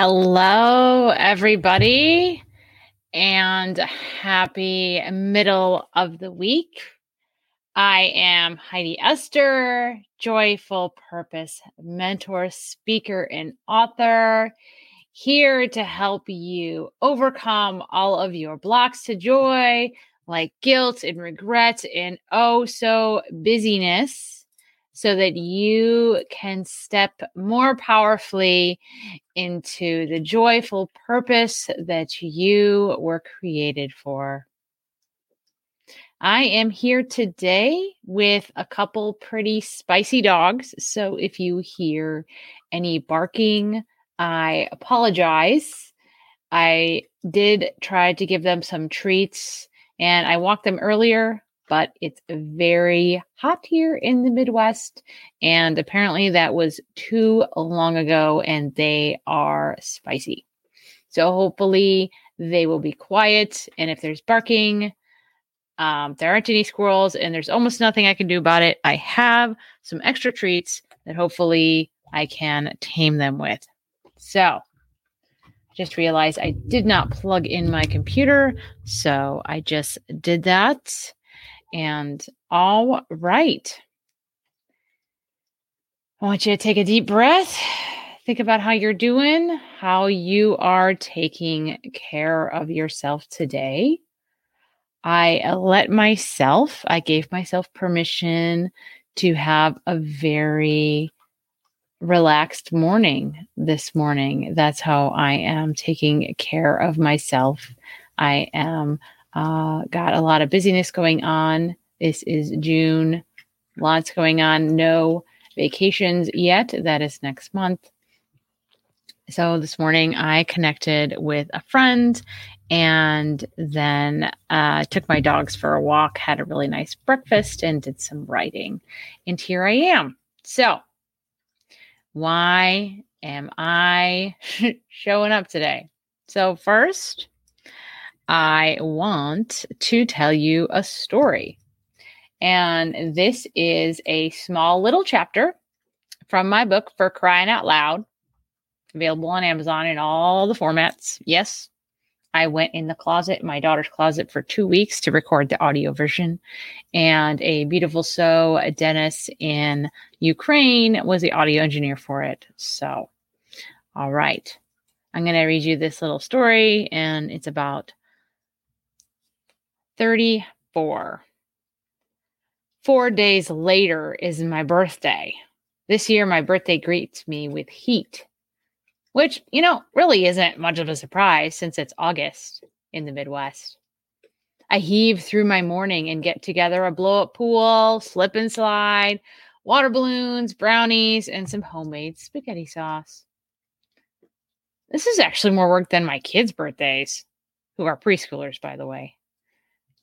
Hello, everybody, and happy middle of the week. I am Heidi Ester, joyful purpose mentor, speaker, and author, here to help you overcome all of your blocks to joy, like guilt and regret, and oh so busyness so that you can step more powerfully into the joyful purpose that you were created for. I am here today with a couple pretty spicy dogs. So if you hear any barking, I apologize. I did try to give them some treats and I walked them earlier but it's very hot here in the Midwest. And apparently that was too long ago and they are spicy. So hopefully they will be quiet. And if there's barking, um, there aren't any squirrels and there's almost nothing I can do about it. I have some extra treats that hopefully I can tame them with. So just realized I did not plug in my computer. So I just did that. And all right. I want you to take a deep breath. Think about how you're doing, how you are taking care of yourself today. I uh, let myself, I gave myself permission to have a very relaxed morning this morning. That's how I am taking care of myself. I am uh, got a lot of busyness going on. This is June. Lots going on. No vacations yet. That is next month. So this morning I connected with a friend and then uh, took my dogs for a walk, had a really nice breakfast, and did some writing. And here I am. So, why am I showing up today? So, first, I want to tell you a story. And this is a small little chapter from my book for crying out loud, available on Amazon in all the formats. Yes, I went in the closet, my daughter's closet, for two weeks to record the audio version. And a beautiful soul, Dennis in Ukraine, was the audio engineer for it. So, all right. I'm going to read you this little story, and it's about 34. Four days later is my birthday. This year, my birthday greets me with heat, which, you know, really isn't much of a surprise since it's August in the Midwest. I heave through my morning and get together a blow up pool, slip and slide, water balloons, brownies, and some homemade spaghetti sauce. This is actually more work than my kids' birthdays, who are preschoolers, by the way.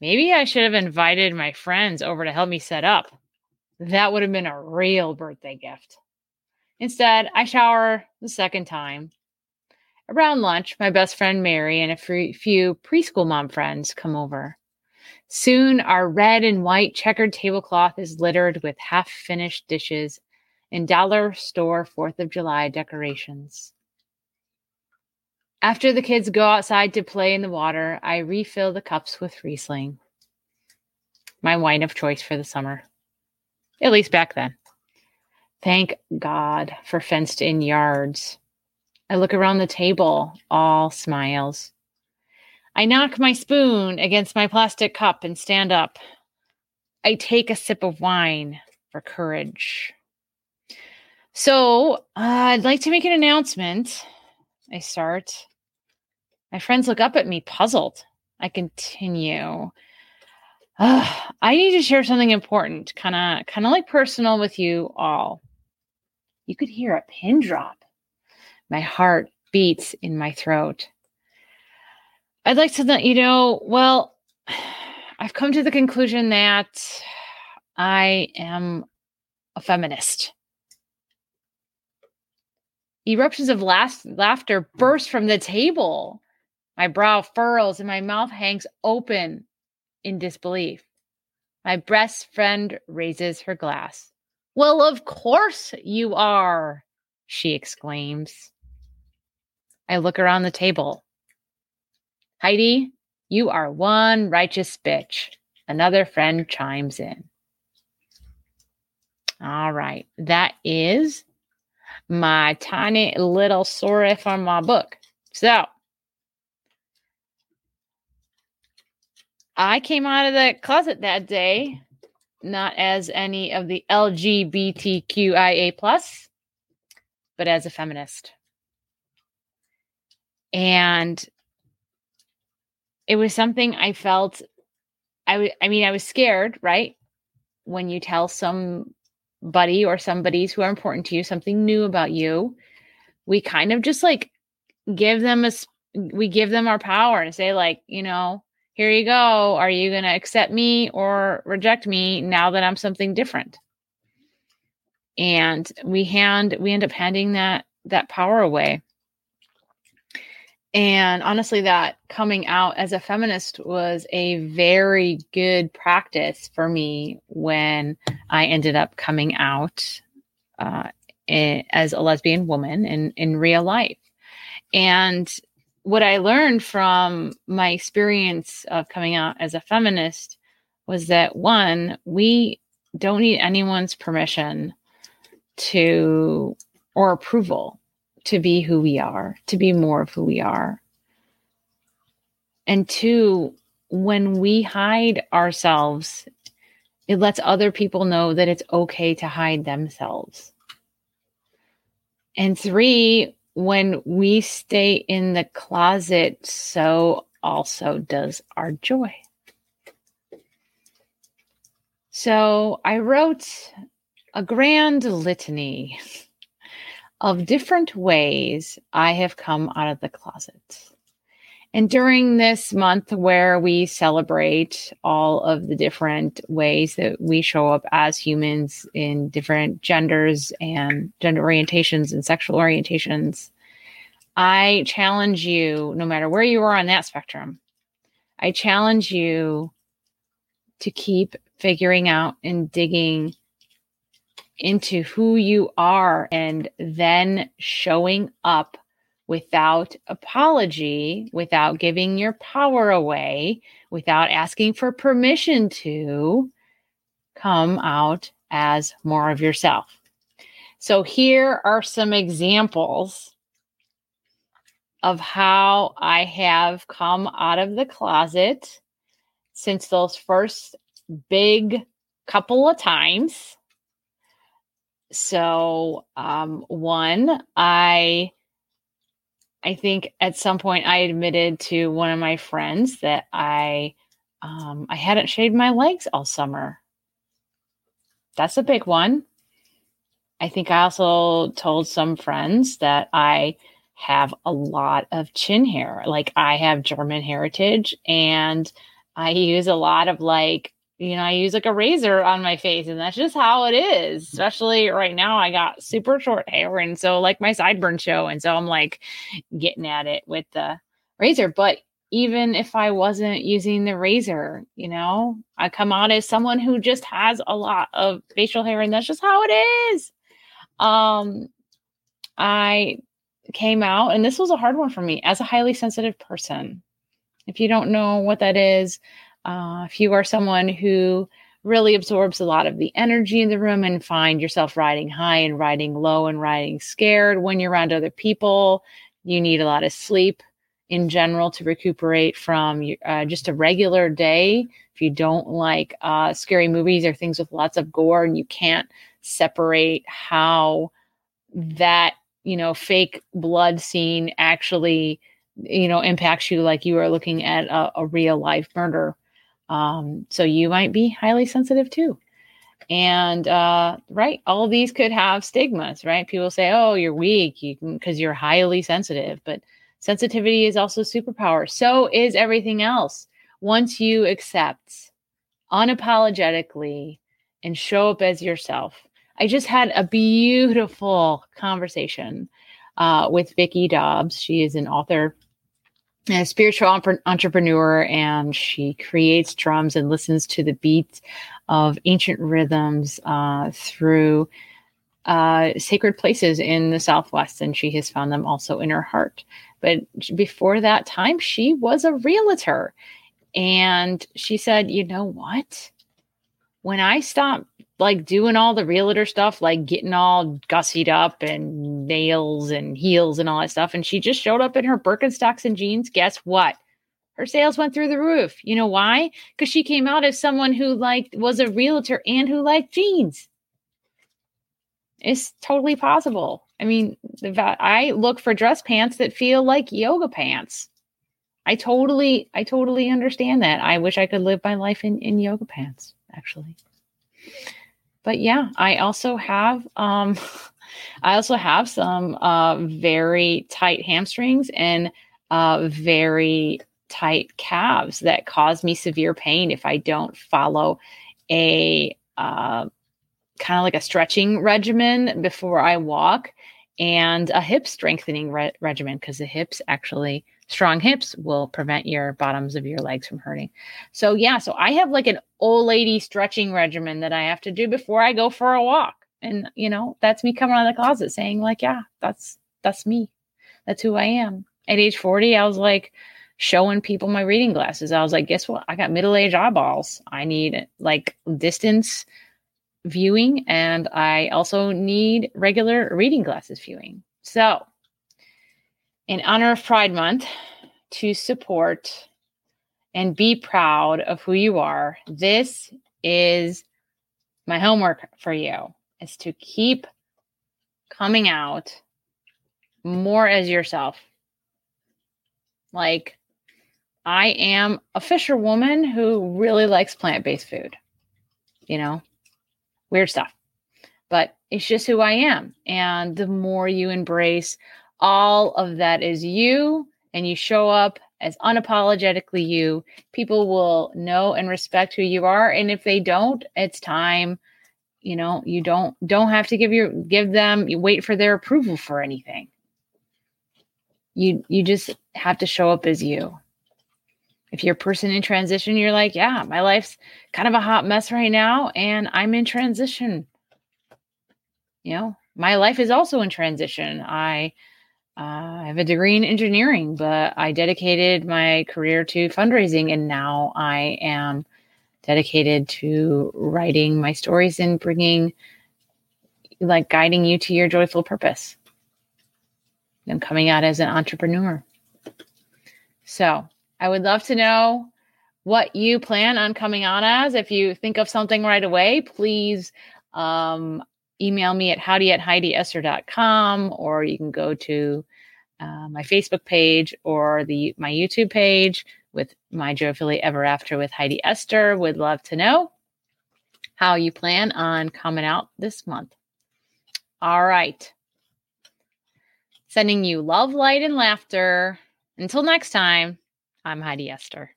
Maybe I should have invited my friends over to help me set up. That would have been a real birthday gift. Instead, I shower the second time. Around lunch, my best friend Mary and a few preschool mom friends come over. Soon, our red and white checkered tablecloth is littered with half finished dishes and dollar store 4th of July decorations. After the kids go outside to play in the water, I refill the cups with Riesling, my wine of choice for the summer, at least back then. Thank God for fenced in yards. I look around the table, all smiles. I knock my spoon against my plastic cup and stand up. I take a sip of wine for courage. So, uh, I'd like to make an announcement. I start. My friends look up at me, puzzled. I continue. I need to share something important, kind of, kind of like personal with you all. You could hear a pin drop. My heart beats in my throat. I'd like to let you know. Well, I've come to the conclusion that I am a feminist. Eruptions of last, laughter burst from the table. My brow furrows and my mouth hangs open in disbelief. My best friend raises her glass. Well, of course you are, she exclaims. I look around the table. Heidi, you are one righteous bitch. Another friend chimes in. All right. That is my tiny little story from my book. So I came out of the closet that day, not as any of the LGBTQIA plus, but as a feminist. And it was something I felt I, w- I mean, I was scared, right? When you tell somebody or somebody's who are important to you something new about you, we kind of just like give them a, we give them our power and say, like, you know, here you go. Are you going to accept me or reject me now that I'm something different? And we hand, we end up handing that, that power away. And honestly, that coming out as a feminist was a very good practice for me when I ended up coming out uh, as a lesbian woman in, in real life. And what I learned from my experience of coming out as a feminist was that one, we don't need anyone's permission to or approval to be who we are, to be more of who we are. And two, when we hide ourselves, it lets other people know that it's okay to hide themselves. And three, when we stay in the closet, so also does our joy. So I wrote a grand litany of different ways I have come out of the closet. And during this month where we celebrate all of the different ways that we show up as humans in different genders and gender orientations and sexual orientations, I challenge you, no matter where you are on that spectrum, I challenge you to keep figuring out and digging into who you are and then showing up without apology, without giving your power away, without asking for permission to come out as more of yourself. So, here are some examples of how I have come out of the closet since those first big couple of times so um, one i i think at some point i admitted to one of my friends that i um, i hadn't shaved my legs all summer. That's a big one. I think i also told some friends that i have a lot of chin hair. Like i have german heritage and i use a lot of like you know, I use like a razor on my face, and that's just how it is. Especially right now, I got super short hair, and so like my sideburns show, and so I'm like getting at it with the razor. But even if I wasn't using the razor, you know, I come out as someone who just has a lot of facial hair, and that's just how it is. Um, I came out, and this was a hard one for me as a highly sensitive person. If you don't know what that is, uh, if you are someone who really absorbs a lot of the energy in the room and find yourself riding high and riding low and riding scared when you're around other people, you need a lot of sleep in general to recuperate from uh, just a regular day. If you don't like uh, scary movies or things with lots of gore and you can't separate how that, you know, fake blood scene actually, you know, impacts you like you are looking at a, a real life murder um, so you might be highly sensitive too. And uh, right, all these could have stigmas, right? People say, "Oh, you're weak because you are highly sensitive," but sensitivity is also superpower. So is everything else. Once you accept unapologetically and show up as yourself. I just had a beautiful conversation uh, with Vicki Dobbs. She is an author a spiritual entrepreneur and she creates drums and listens to the beats of ancient rhythms uh, through uh, sacred places in the southwest and she has found them also in her heart But before that time, she was a realtor. And she said, you know what? When I stopped like doing all the realtor stuff, like getting all gussied up and nails and heels and all that stuff, and she just showed up in her Birkenstocks and jeans, guess what? her sales went through the roof. You know why? Because she came out as someone who like was a realtor and who liked jeans. It's totally possible. I mean, I look for dress pants that feel like yoga pants. I totally, I totally understand that. I wish I could live my life in, in yoga pants, actually. But yeah, I also have, um, I also have some uh, very tight hamstrings and uh, very tight calves that cause me severe pain if I don't follow a uh, kind of like a stretching regimen before I walk and a hip strengthening re- regimen because the hips actually strong hips will prevent your bottoms of your legs from hurting. So yeah, so I have like an old lady stretching regimen that I have to do before I go for a walk. And you know, that's me coming out of the closet saying like, yeah, that's that's me. That's who I am. At age 40, I was like, showing people my reading glasses. I was like, guess what? I got middle age eyeballs. I need like distance viewing and I also need regular reading glasses viewing. So, in honor of Pride Month, to support and be proud of who you are, this is my homework for you is to keep coming out more as yourself. Like I am a fisherwoman who really likes plant based food. You know, weird stuff. But it's just who I am. And the more you embrace all of that is you and you show up as unapologetically you, people will know and respect who you are. And if they don't, it's time. You know, you don't don't have to give your give them you wait for their approval for anything. You you just have to show up as you if you're a person in transition, you're like, yeah, my life's kind of a hot mess right now, and I'm in transition. You know, my life is also in transition. I uh, I have a degree in engineering, but I dedicated my career to fundraising, and now I am dedicated to writing my stories and bringing, like, guiding you to your joyful purpose. I'm coming out as an entrepreneur. So, I would love to know what you plan on coming on as. If you think of something right away, please um, email me at howdy at heidiester.com or you can go to uh, my Facebook page or the my YouTube page with my joyfully ever after with Heidi Ester. Would love to know how you plan on coming out this month. All right. Sending you love, light, and laughter. Until next time. I'm Heidi Ester.